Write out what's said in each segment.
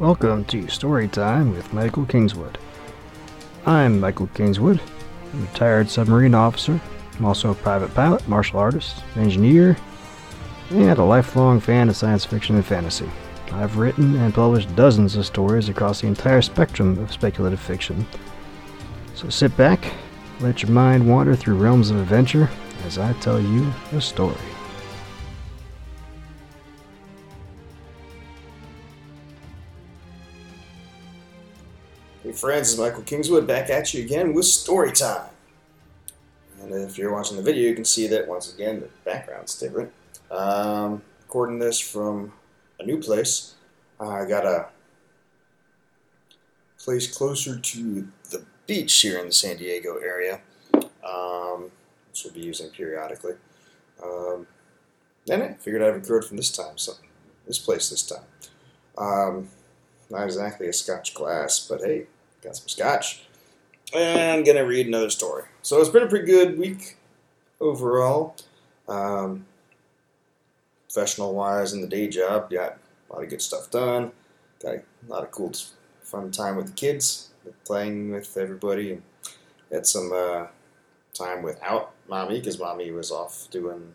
Welcome to Storytime with Michael Kingswood. I'm Michael Kingswood, a retired submarine officer. I'm also a private pilot, martial artist, engineer, and a lifelong fan of science fiction and fantasy. I've written and published dozens of stories across the entire spectrum of speculative fiction. So sit back, let your mind wander through realms of adventure as I tell you a story. Hey friends, it's Michael Kingswood back at you again with story time. And if you're watching the video, you can see that once again the background's different. Um, recording this from a new place. I got a place closer to the beach here in the San Diego area, um, which we'll be using periodically. Um, I figured I'd record from this time, so this place this time. Um, not exactly a scotch glass, but hey, got some scotch. And I'm gonna read another story. So it's been a pretty good week overall. Um, professional wise in the day job, got a lot of good stuff done. Got a lot of cool, fun time with the kids, playing with everybody, and had some uh, time without mommy because mommy was off doing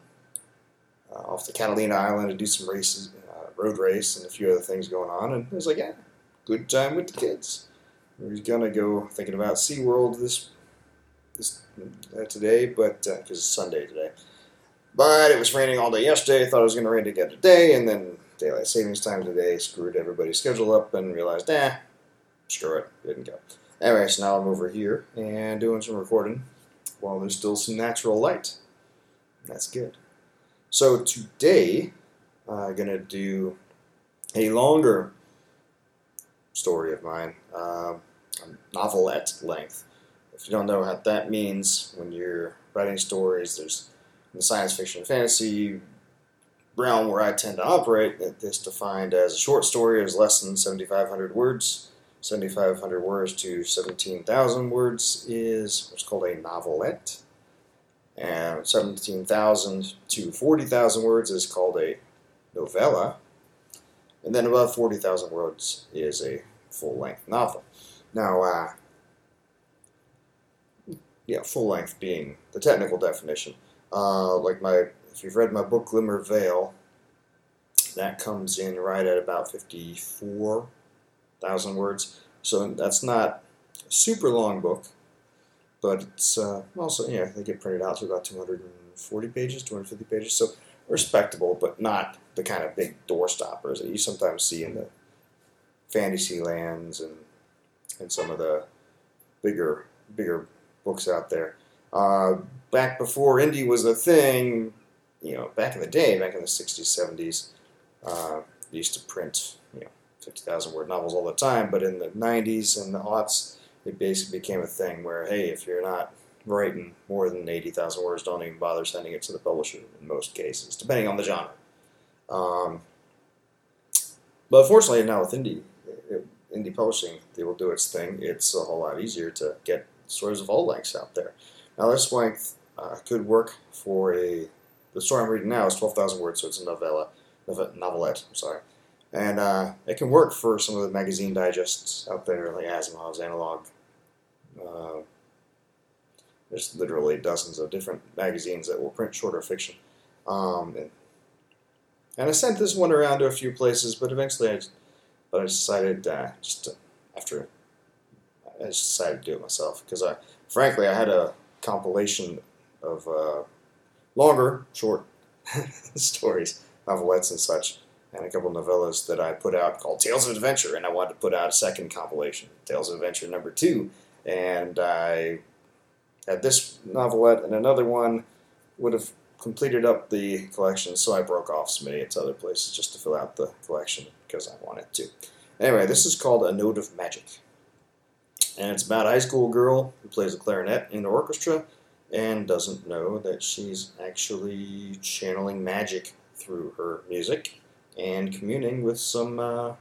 uh, off the Catalina Island to do some races, uh, road race, and a few other things going on. And it was like, yeah, good time with the kids. We're gonna go thinking about SeaWorld this this uh, today, but because it's Sunday today. But it was raining all day yesterday. Thought it was gonna rain again today, and then daylight savings time today screwed everybody's schedule up, and realized, nah, screw it, didn't go. Anyway, so now I'm over here and doing some recording while there's still some natural light. That's good. So today, I'm uh, gonna do a longer story of mine, um, novelette length. If you don't know what that means, when you're writing stories, there's in the science fiction and fantasy realm where I tend to operate, it's defined as a short story is less than 7,500 words. 7,500 words to 17,000 words is what's called a novelette. And 17,000 to 40,000 words is called a novella. And then above 40,000 words is a full length novel. Now, uh, yeah, full length being the technical definition. Uh, like my, if you've read my book Glimmer Veil, that comes in right at about 54,000 words. So that's not a super long book, but it's uh, also, yeah, they get printed out to about 240 pages, 250 pages. So respectable, but not the kind of big door stoppers that you sometimes see in the fantasy lands and and some of the bigger bigger books out there. Uh, back before indie was a thing, you know, back in the day, back in the 60s, 70s, uh, they used to print, you know, 50,000 word novels all the time, but in the 90s and the aughts, it basically became a thing where, hey, if you're not writing more than 80,000 words, don't even bother sending it to the publisher in most cases, depending on the genre. Um, but fortunately, now with indie, indie publishing, they will do its thing. It's a whole lot easier to get stories of all lengths out there. Now, this length uh, could work for a. The story I'm reading now is 12,000 words, so it's a novella, novelette. I'm sorry, and uh, it can work for some of the magazine digests out there, like Asimov's Analog. Uh, there's literally dozens of different magazines that will print shorter fiction. Um, and, and I sent this one around to a few places, but eventually I but I decided uh, just to, after I just decided to do it myself because I, frankly, I had a compilation of uh, longer, short stories, novelettes and such, and a couple of novellas that I put out called Tales of Adventure, and I wanted to put out a second compilation, Tales of Adventure number two, and I had this novelette and another one would have completed up the collection, so I broke off some idiots other places just to fill out the collection because I wanted to. Anyway, this is called A Note of Magic. And it's about a high school girl who plays a clarinet in an orchestra and doesn't know that she's actually channeling magic through her music and communing with some uh,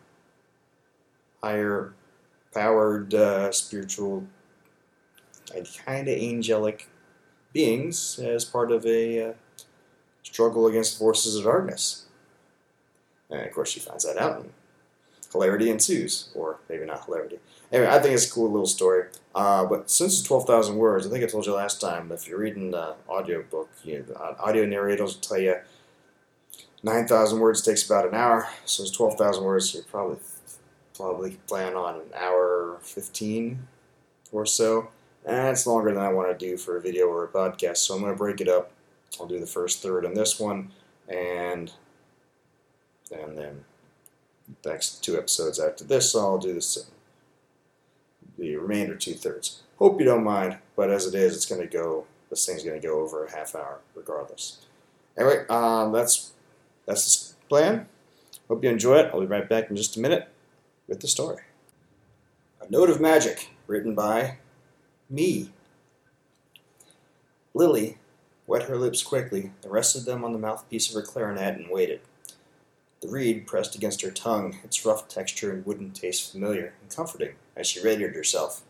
higher powered uh, spiritual and kind of angelic beings as part of a uh, struggle against forces of darkness. And of course, she finds that out and hilarity ensues, or maybe not hilarity. Anyway, I think it's a cool little story. Uh, but since it's 12,000 words, I think I told you last time, if you're reading the audio book, you know, uh, audio narrators will tell you 9,000 words takes about an hour. So it's 12,000 words, you probably probably plan on an hour 15 or so. And it's longer than I want to do for a video or a podcast, so I'm going to break it up. I'll do the first third on this one, and and then the next two episodes after this, I'll do this, the remainder two thirds. Hope you don't mind, but as it is, it's going to go. This thing's going to go over a half hour, regardless. Anyway, um, that's that's the plan. Hope you enjoy it. I'll be right back in just a minute with the story. A Note of Magic, written by me. Lily wet her lips quickly, and rested them on the mouthpiece of her clarinet and waited. The reed pressed against her tongue, its rough texture and wooden taste familiar and comforting as she readied herself.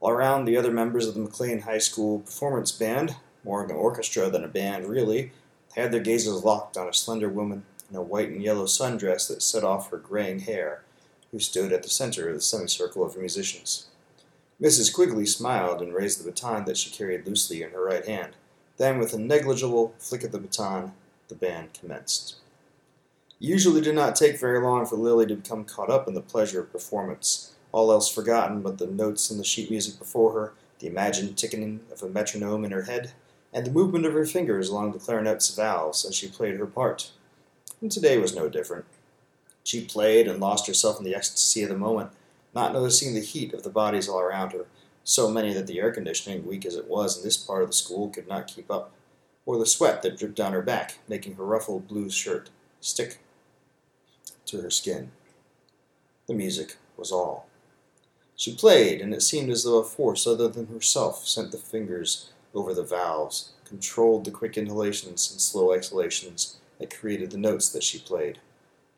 All around, the other members of the McLean High School Performance Band, more an orchestra than a band really, had their gazes locked on a slender woman in a white and yellow sundress that set off her graying hair, who stood at the center of the semicircle of musicians. Mrs. Quigley smiled and raised the baton that she carried loosely in her right hand. Then, with a negligible flick of the baton, the band commenced. It usually did not take very long for Lily to become caught up in the pleasure of performance, all else forgotten but the notes in the sheet music before her, the imagined ticking of a metronome in her head, and the movement of her fingers along the clarinet's valves as she played her part. And today was no different. She played and lost herself in the ecstasy of the moment, not noticing the heat of the bodies all around her, so many that the air conditioning, weak as it was in this part of the school, could not keep up, or the sweat that dripped down her back, making her ruffled blue shirt stick to her skin. The music was all. She played, and it seemed as though a force other than herself sent the fingers over the valves, controlled the quick inhalations and slow exhalations that created the notes that she played.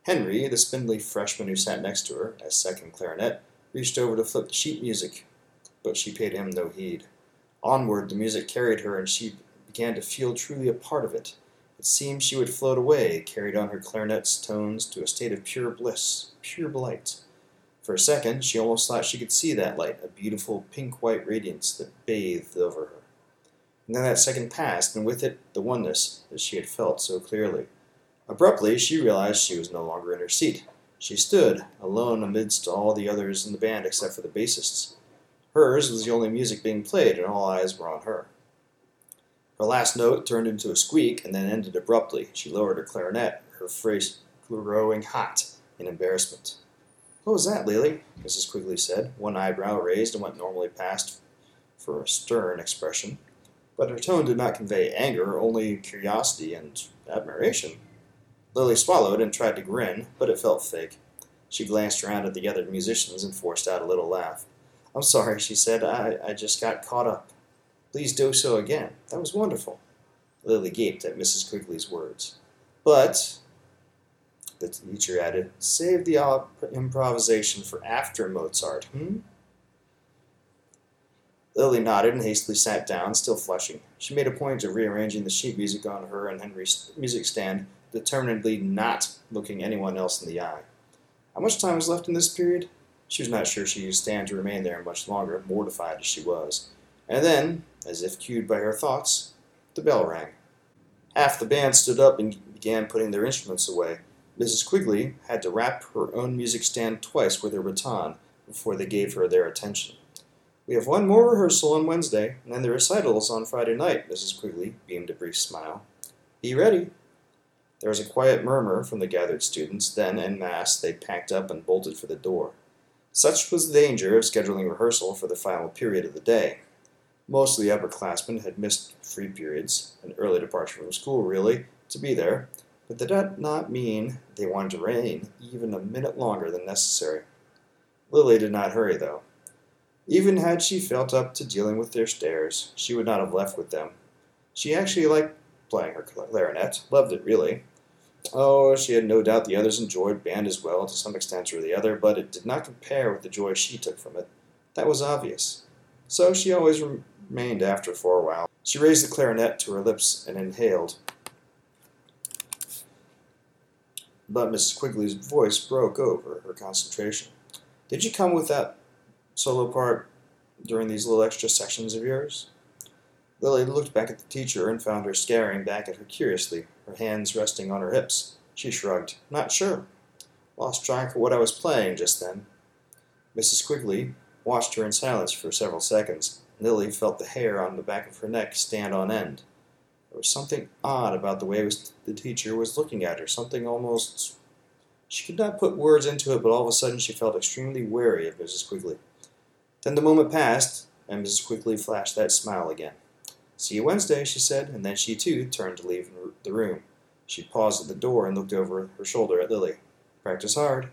Henry, the spindly freshman who sat next to her, as second clarinet, reached over to flip the sheet music, but she paid him no heed. Onward the music carried her, and she began to feel truly a part of it. It seemed she would float away, carried on her clarinet's tones to a state of pure bliss, pure delight. For a second, she almost thought she could see that light, a beautiful pink white radiance that bathed over her. And then that second passed, and with it the oneness that she had felt so clearly. Abruptly, she realized she was no longer in her seat. She stood, alone amidst all the others in the band except for the bassists. Hers was the only music being played, and all eyes were on her. Her last note turned into a squeak and then ended abruptly. She lowered her clarinet, her face growing hot in embarrassment. What was that, Lily? Mrs. Quigley said, one eyebrow raised and what normally passed for a stern expression. But her tone did not convey anger, only curiosity and admiration. Lily swallowed and tried to grin, but it felt fake. She glanced around at the other musicians and forced out a little laugh. I'm sorry, she said. I, I just got caught up. Please do so again. That was wonderful. Lily gaped at Mrs. Quigley's words. But, the teacher added, save the op- improvisation for after Mozart, hmm? Lily nodded and hastily sat down, still flushing. She made a point of rearranging the sheet music on her and Henry's music stand, determinedly not looking anyone else in the eye. How much time was left in this period? She was not sure she could stand to remain there much longer, mortified as she was. And then, as if cued by her thoughts, the bell rang. Half the band stood up and began putting their instruments away. Mrs. Quigley had to rap her own music stand twice with her baton before they gave her their attention. We have one more rehearsal on Wednesday, and then the recitals on Friday night, Mrs. Quigley beamed a brief smile. Be ready. There was a quiet murmur from the gathered students, then, en masse, they packed up and bolted for the door. Such was the danger of scheduling rehearsal for the final period of the day. Most of the upperclassmen had missed free periods, an early departure from school, really, to be there, but that did not mean they wanted to remain even a minute longer than necessary. Lily did not hurry, though. Even had she felt up to dealing with their stares, she would not have left with them. She actually liked playing her clarinet, loved it really. Oh, she had no doubt the others enjoyed band as well, to some extent or the other, but it did not compare with the joy she took from it. That was obvious. So she always remained after for a while. She raised the clarinet to her lips and inhaled. But Mrs. Quigley's voice broke over her concentration. Did you come with that solo part during these little extra sections of yours? Lily looked back at the teacher and found her staring back at her curiously, her hands resting on her hips. She shrugged. Not sure. Lost track of what I was playing just then. Mrs. Quigley watched her in silence for several seconds. Lily felt the hair on the back of her neck stand on end. There was something odd about the way was, the teacher was looking at her, something almost. She could not put words into it, but all of a sudden she felt extremely wary of Mrs. Quigley. Then the moment passed, and Mrs. Quigley flashed that smile again. See you Wednesday, she said, and then she too turned to leave the room. She paused at the door and looked over her shoulder at Lily. Practice hard.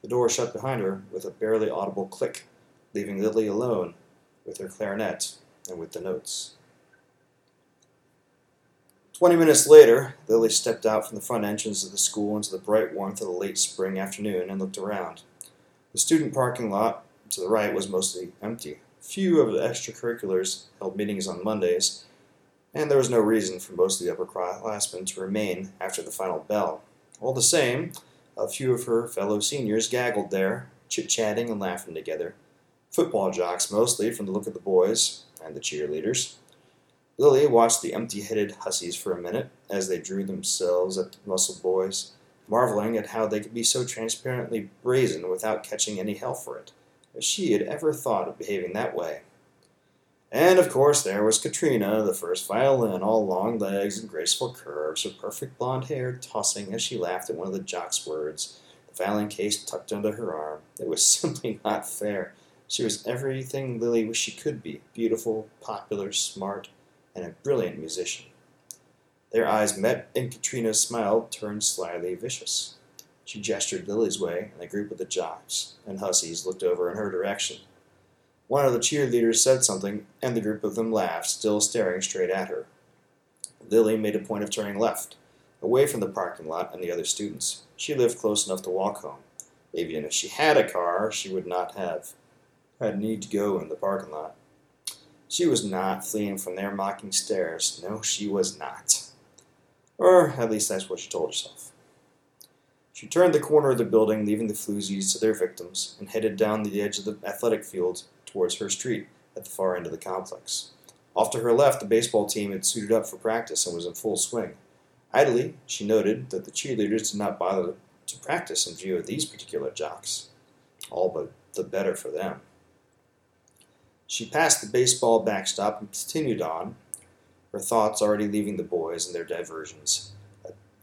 The door shut behind her with a barely audible click, leaving Lily alone with her clarinet and with the notes. Twenty minutes later, Lily stepped out from the front entrance of the school into the bright warmth of the late spring afternoon and looked around. The student parking lot to the right was mostly empty. Few of the extracurriculars held meetings on Mondays, and there was no reason for most of the upperclassmen to remain after the final bell. All the same, a few of her fellow seniors gaggled there, chit chatting and laughing together. Football jocks mostly, from the look of the boys and the cheerleaders. Lily watched the empty headed hussies for a minute as they drew themselves at the muscled boys, marveling at how they could be so transparently brazen without catching any hell for it, as she had ever thought of behaving that way. And of course, there was Katrina, the first violin, all long legs and graceful curves, her perfect blonde hair tossing as she laughed at one of the jock's words, the violin case tucked under her arm. It was simply not fair. She was everything Lily wished she could be beautiful, popular, smart, and a brilliant musician. Their eyes met, and Katrina's smile turned slyly vicious. She gestured Lily's way, and a group of the jocks and hussies looked over in her direction. One of the cheerleaders said something, and the group of them laughed, still staring straight at her. Lily made a point of turning left, away from the parking lot and the other students. She lived close enough to walk home. Even if she had a car, she would not have had need to go in the parking lot. She was not fleeing from their mocking stares. No, she was not. Or at least that's what she told herself. She turned the corner of the building, leaving the floozies to their victims, and headed down the edge of the athletic field towards her street at the far end of the complex. Off to her left, the baseball team had suited up for practice and was in full swing. Idly, she noted that the cheerleaders did not bother to practice in view of these particular jocks. All but the better for them. She passed the baseball backstop and continued on, her thoughts already leaving the boys and their diversions.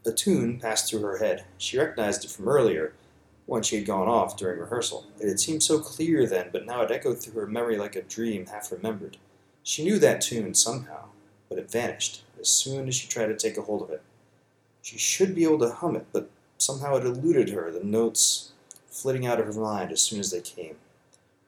A tune passed through her head. She recognized it from earlier, when she had gone off during rehearsal. It had seemed so clear then, but now it echoed through her memory like a dream half remembered. She knew that tune somehow, but it vanished as soon as she tried to take a hold of it. She should be able to hum it, but somehow it eluded her, the notes flitting out of her mind as soon as they came.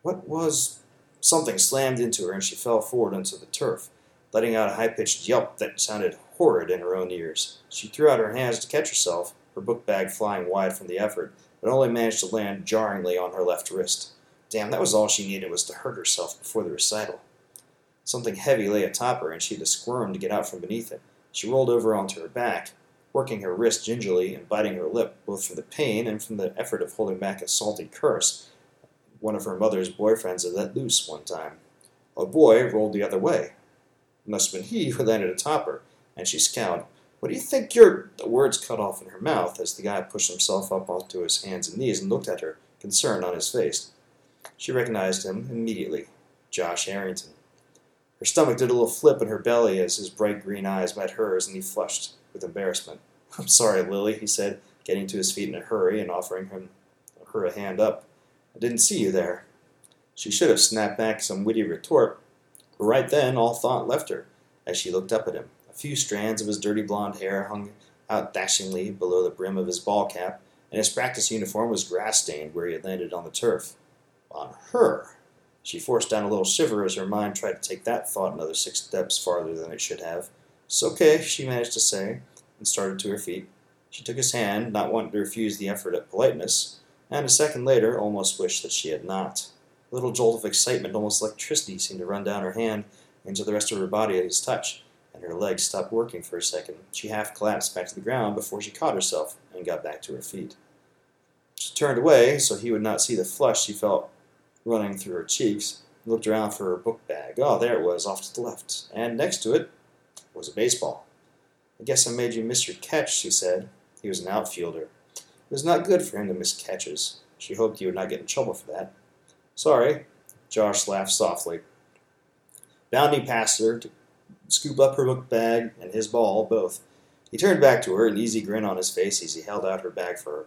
What was. Something slammed into her, and she fell forward onto the turf, letting out a high pitched yelp that sounded horrid in her own ears. She threw out her hands to catch herself, her book bag flying wide from the effort, but only managed to land jarringly on her left wrist. Damn, that was all she needed was to hurt herself before the recital. Something heavy lay atop her, and she had to squirm to get out from beneath it. She rolled over onto her back, working her wrist gingerly and biting her lip, both from the pain and from the effort of holding back a salty curse one of her mother's boyfriends had let loose one time. A boy rolled the other way. It must have been he who landed atop her, and she scowled. What do you think you're. The words cut off in her mouth as the guy pushed himself up onto his hands and knees and looked at her, concern on his face. She recognized him immediately Josh Harrington. Her stomach did a little flip in her belly as his bright green eyes met hers, and he flushed with embarrassment. I'm sorry, Lily, he said, getting to his feet in a hurry and offering him, her a hand up. I didn't see you there. She should have snapped back some witty retort, but right then all thought left her as she looked up at him. Few strands of his dirty blond hair hung out dashingly below the brim of his ball cap, and his practice uniform was grass stained where he had landed on the turf. On her! She forced down a little shiver as her mind tried to take that thought another six steps farther than it should have. It's okay, she managed to say, and started to her feet. She took his hand, not wanting to refuse the effort at politeness, and a second later almost wished that she had not. A little jolt of excitement, almost electricity, seemed to run down her hand into the rest of her body at his touch, and her legs stopped working for a second. She half collapsed back to the ground before she caught herself and got back to her feet. She turned away so he would not see the flush she felt running through her cheeks, and looked around for her book bag. Oh, there it was, off to the left, and next to it was a baseball. I guess I made you miss your catch, she said. He was an outfielder. It was not good for him to miss catches. She hoped he would not get in trouble for that. Sorry. Josh laughed softly. Bounding past her to scoop up her book bag and his ball, both. He turned back to her, an easy grin on his face as he held out her bag for her.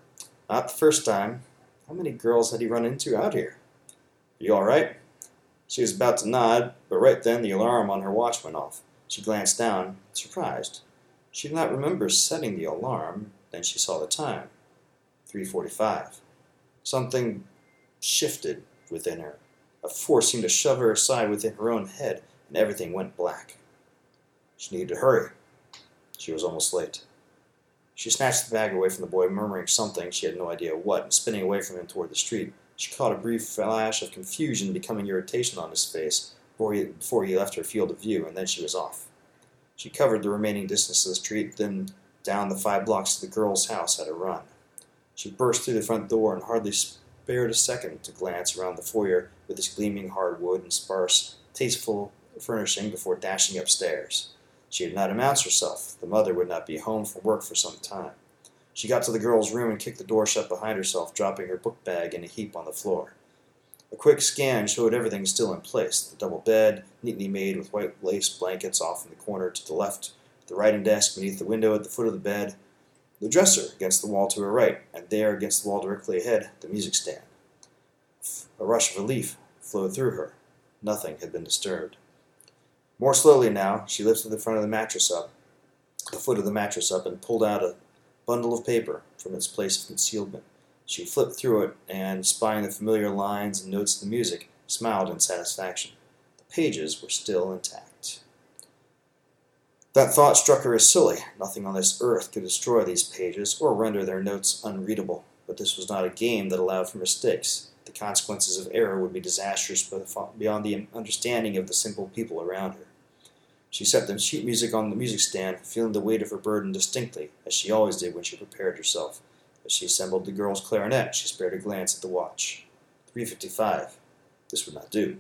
Not the first time. How many girls had he run into out here? You all right? She was about to nod, but right then the alarm on her watch went off. She glanced down, surprised. She did not remember setting the alarm. Then she saw the time. 3:45. Something shifted within her. A force seemed to shove her aside within her own head, and everything went black. She needed to hurry. She was almost late. She snatched the bag away from the boy, murmuring something, she had no idea what, and spinning away from him toward the street. She caught a brief flash of confusion becoming irritation on his face before he, before he left her field of view, and then she was off. She covered the remaining distance of the street, then down the five blocks to the girl's house at a run. She burst through the front door and hardly spared a second to glance around the foyer with its gleaming hardwood and sparse, tasteful furnishing before dashing upstairs. She had not announced herself. The mother would not be home from work for some time. She got to the girl's room and kicked the door shut behind herself, dropping her book bag in a heap on the floor. A quick scan showed everything still in place the double bed, neatly made with white lace blankets off in the corner to the left, the writing desk beneath the window at the foot of the bed, the dresser against the wall to her right, and there against the wall directly ahead, the music stand. A rush of relief flowed through her. Nothing had been disturbed. More slowly now, she lifted the front of the mattress up, the foot of the mattress up, and pulled out a bundle of paper from its place of concealment. She flipped through it and, spying the familiar lines and notes of the music, smiled in satisfaction. The pages were still intact. That thought struck her as silly. Nothing on this earth could destroy these pages or render their notes unreadable. But this was not a game that allowed for mistakes. The consequences of error would be disastrous beyond the understanding of the simple people around her. She set the sheet music on the music stand, feeling the weight of her burden distinctly, as she always did when she prepared herself. As she assembled the girl's clarinet, she spared a glance at the watch. 3.55. This would not do.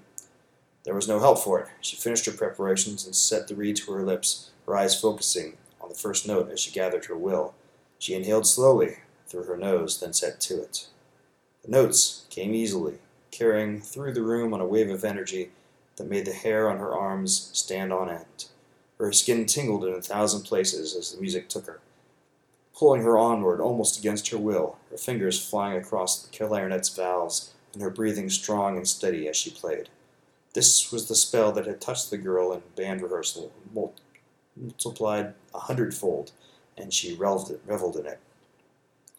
There was no help for it. She finished her preparations and set the reed to her lips, her eyes focusing on the first note as she gathered her will. She inhaled slowly through her nose, then set to it. The notes came easily, carrying through the room on a wave of energy that made the hair on her arms stand on end. Her skin tingled in a thousand places as the music took her, pulling her onward almost against her will, her fingers flying across the clarinet's valves and her breathing strong and steady as she played. This was the spell that had touched the girl in band rehearsal, multiplied a hundredfold, and she reveled in it.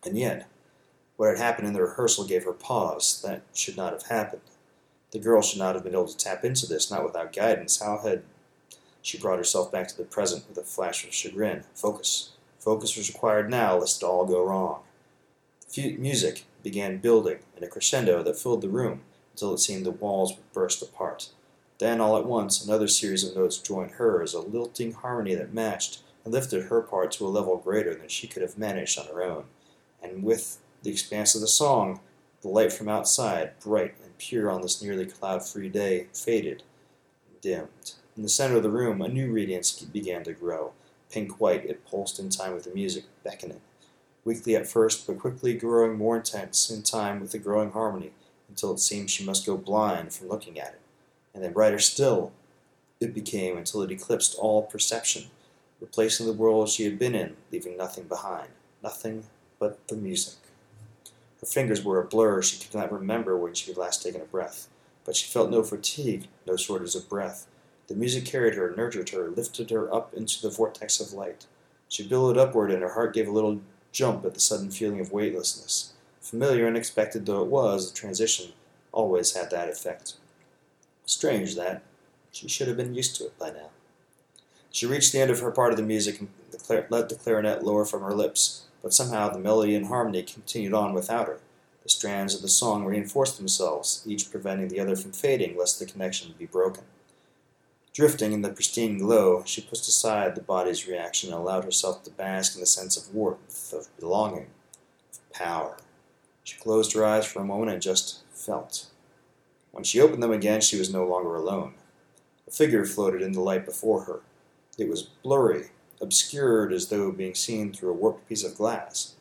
And yet, what had happened in the rehearsal gave her pause. That should not have happened. The girl should not have been able to tap into this, not without guidance. How had she brought herself back to the present with a flash of chagrin? Focus. Focus was required now, lest it all go wrong. The music began building in a crescendo that filled the room until it seemed the walls would burst apart. Then, all at once, another series of notes joined hers, a lilting harmony that matched and lifted her part to a level greater than she could have managed on her own. And with the expanse of the song, the light from outside, bright pure on this nearly cloud free day, faded dimmed. In the center of the room, a new radiance began to grow. Pink white, it pulsed in time with the music, beckoning. Weakly at first, but quickly growing more intense in time with the growing harmony, until it seemed she must go blind from looking at it. And then brighter still it became until it eclipsed all perception, replacing the world she had been in, leaving nothing behind. Nothing but the music. Her fingers were a blur. She could not remember when she had last taken a breath. But she felt no fatigue, no shortage of breath. The music carried her, nurtured her, lifted her up into the vortex of light. She billowed upward, and her heart gave a little jump at the sudden feeling of weightlessness. Familiar and expected though it was, the transition always had that effect. Strange that. She should have been used to it by now. She reached the end of her part of the music and let the clarinet lower from her lips, but somehow the melody and harmony continued on without her. The strands of the song reinforced themselves, each preventing the other from fading lest the connection be broken. Drifting in the pristine glow, she pushed aside the body's reaction and allowed herself to bask in the sense of warmth, of belonging, of power. She closed her eyes for a moment and just felt. When she opened them again, she was no longer alone. A figure floated in the light before her. It was blurry, obscured as though being seen through a warped piece of glass,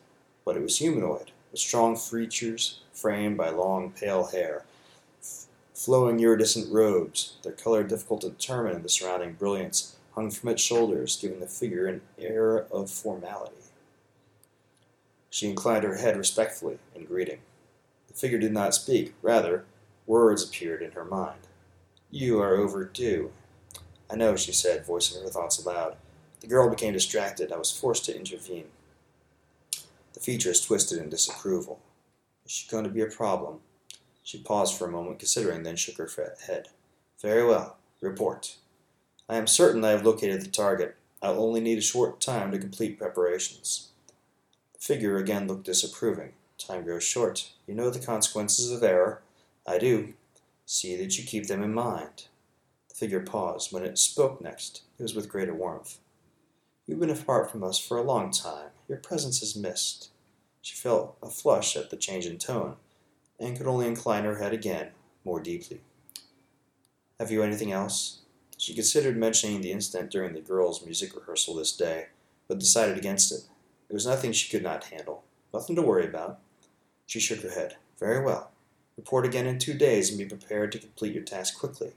but it was humanoid, with strong features framed by long, pale hair, flowing iridescent robes, their color difficult to determine in the surrounding brilliance, hung from its shoulders, giving the figure an air of formality. She inclined her head respectfully in greeting. The figure did not speak, rather, words appeared in her mind. You are overdue. I know, she said, voicing her thoughts aloud. The girl became distracted. I was forced to intervene. The features twisted in disapproval. Is she going to be a problem? She paused for a moment, considering, then shook her head. Very well. Report. I am certain I have located the target. I'll only need a short time to complete preparations. The figure again looked disapproving. Time grows short. You know the consequences of error. I do. See that you keep them in mind. The figure paused. When it spoke next, it was with greater warmth. You've been apart from us for a long time. Your presence is missed. She felt a flush at the change in tone and could only incline her head again, more deeply. Have you anything else? She considered mentioning the incident during the girls' music rehearsal this day, but decided against it. It was nothing she could not handle, nothing to worry about. She shook her head. Very well. Report again in two days and be prepared to complete your task quickly.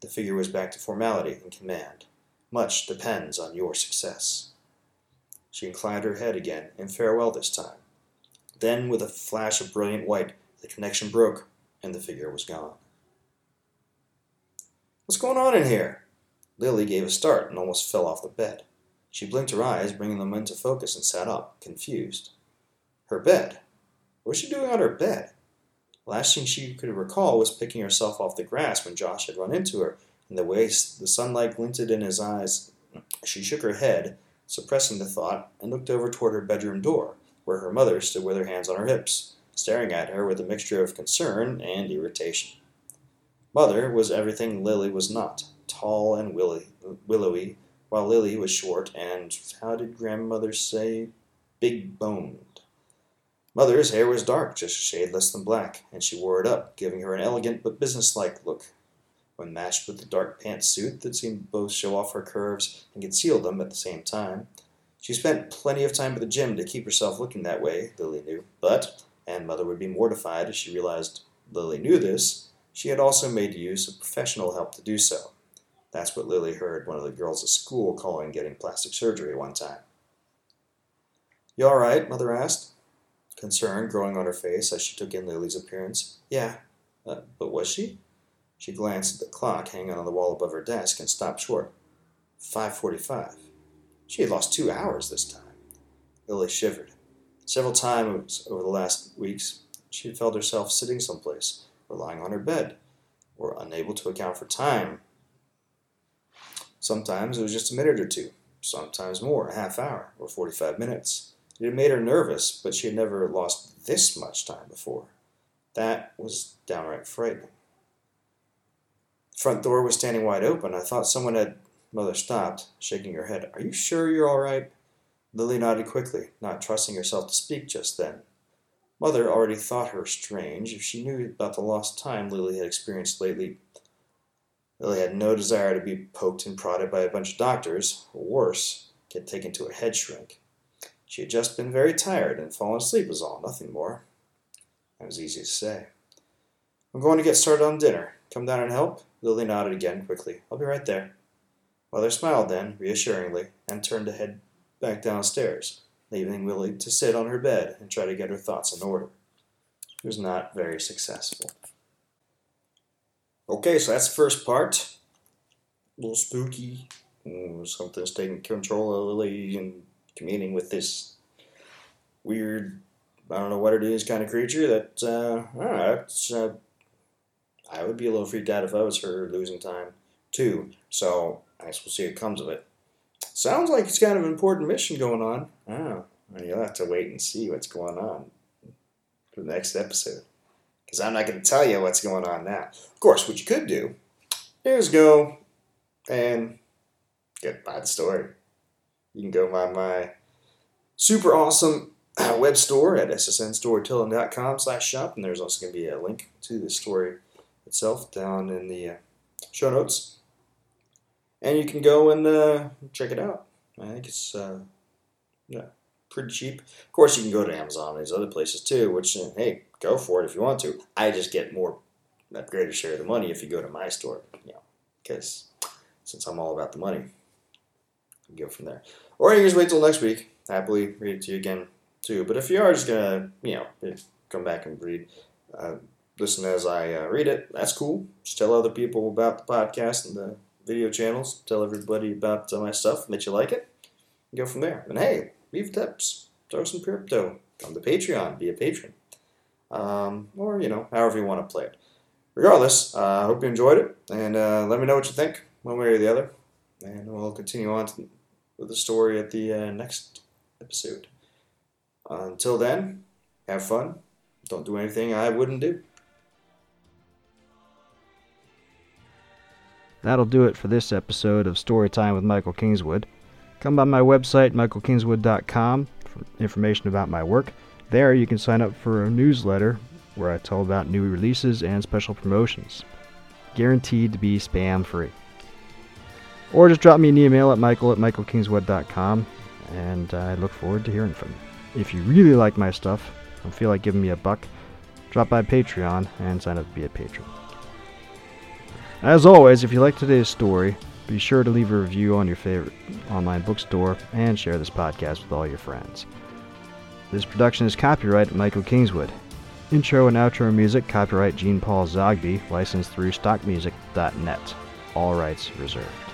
The figure was back to formality and command. Much depends on your success. She inclined her head again in farewell this time. Then, with a flash of brilliant white, the connection broke, and the figure was gone. What's going on in here? Lily gave a start and almost fell off the bed. She blinked her eyes, bringing them into focus, and sat up, confused. Her bed? What was she doing on her bed? Last thing she could recall was picking herself off the grass when Josh had run into her, and the way the sunlight glinted in his eyes. She shook her head, suppressing the thought, and looked over toward her bedroom door, where her mother stood with her hands on her hips staring at her with a mixture of concern and irritation. Mother was everything Lily was not tall and willy, willowy, while Lily was short and, how did grandmother say, big boned. Mother's hair was dark, just a shade less than black, and she wore it up, giving her an elegant but businesslike look. When matched with the dark pantsuit that seemed to both show off her curves and conceal them at the same time, she spent plenty of time at the gym to keep herself looking that way, Lily knew, but and Mother would be mortified as she realized Lily knew this. She had also made use of professional help to do so. That's what Lily heard one of the girls at school calling getting plastic surgery one time. You all right? Mother asked, concern growing on her face as she took in Lily's appearance. Yeah, uh, but was she? She glanced at the clock hanging on the wall above her desk and stopped short. 5:45. She had lost two hours this time. Lily shivered. Several times over the last weeks, she had felt herself sitting someplace, or lying on her bed, or unable to account for time. Sometimes it was just a minute or two, sometimes more, a half hour, or 45 minutes. It had made her nervous, but she had never lost this much time before. That was downright frightening. Front door was standing wide open. I thought someone had. Mother stopped, shaking her head. Are you sure you're all right? Lily nodded quickly, not trusting herself to speak just then. Mother already thought her strange. If she knew about the lost time Lily had experienced lately, Lily had no desire to be poked and prodded by a bunch of doctors, or worse, get taken to a head shrink. She had just been very tired and fallen asleep was all, nothing more. That was easy to say. I'm going to get started on dinner. Come down and help? Lily nodded again quickly. I'll be right there. Mother smiled then, reassuringly, and turned to head back downstairs, leaving Lily to sit on her bed and try to get her thoughts in order. It was not very successful. Okay, so that's the first part. A little spooky. Something's taking control of Lily and communing with this weird, I don't know what it is, kind of creature that, uh, know, it's, uh, I would be a little freaked out if I was her losing time, too. So, I guess we'll see what comes of it. Sounds like it's kind of an important mission going on. Oh, you'll have to wait and see what's going on for the next episode. Because I'm not going to tell you what's going on now. Of course, what you could do is go and get by the story. You can go by my super awesome uh, web store at ssnstorytelling.com slash shop, and there's also going to be a link to the story itself down in the uh, show notes. And you can go and uh, check it out. I think it's uh, yeah, pretty cheap. Of course, you can go to Amazon and these other places too, which, hey, go for it if you want to. I just get more, a greater share of the money if you go to my store, you know, because since I'm all about the money, go from there. Or you can just wait till next week. Happily read it to you again too. But if you are just gonna, you know, come back and read, uh, listen as I uh, read it, that's cool. Just tell other people about the podcast and the video channels. Tell everybody about uh, my stuff that you like it. Go from there. And hey, leave tips. Throw some crypto. Come to Patreon. Be a patron. Um, or, you know, however you want to play it. Regardless, uh, I uh, hope you enjoyed it. And uh, let me know what you think, one way or the other. And we'll continue on to, with the story at the uh, next episode. until then, have fun. Don't do anything I wouldn't do. That'll do it for this episode of Storytime with Michael Kingswood. Come by my website, michaelkingswood.com, for information about my work. There, you can sign up for a newsletter where I tell about new releases and special promotions. Guaranteed to be spam free. Or just drop me an email at michael at michaelkingswood.com, and I look forward to hearing from you. If you really like my stuff and feel like giving me a buck, drop by Patreon and sign up to be a patron. As always, if you like today's story, be sure to leave a review on your favorite online bookstore and share this podcast with all your friends. This production is copyright Michael Kingswood. Intro and outro music copyright Gene Paul Zogby, licensed through stockmusic.net. All rights reserved.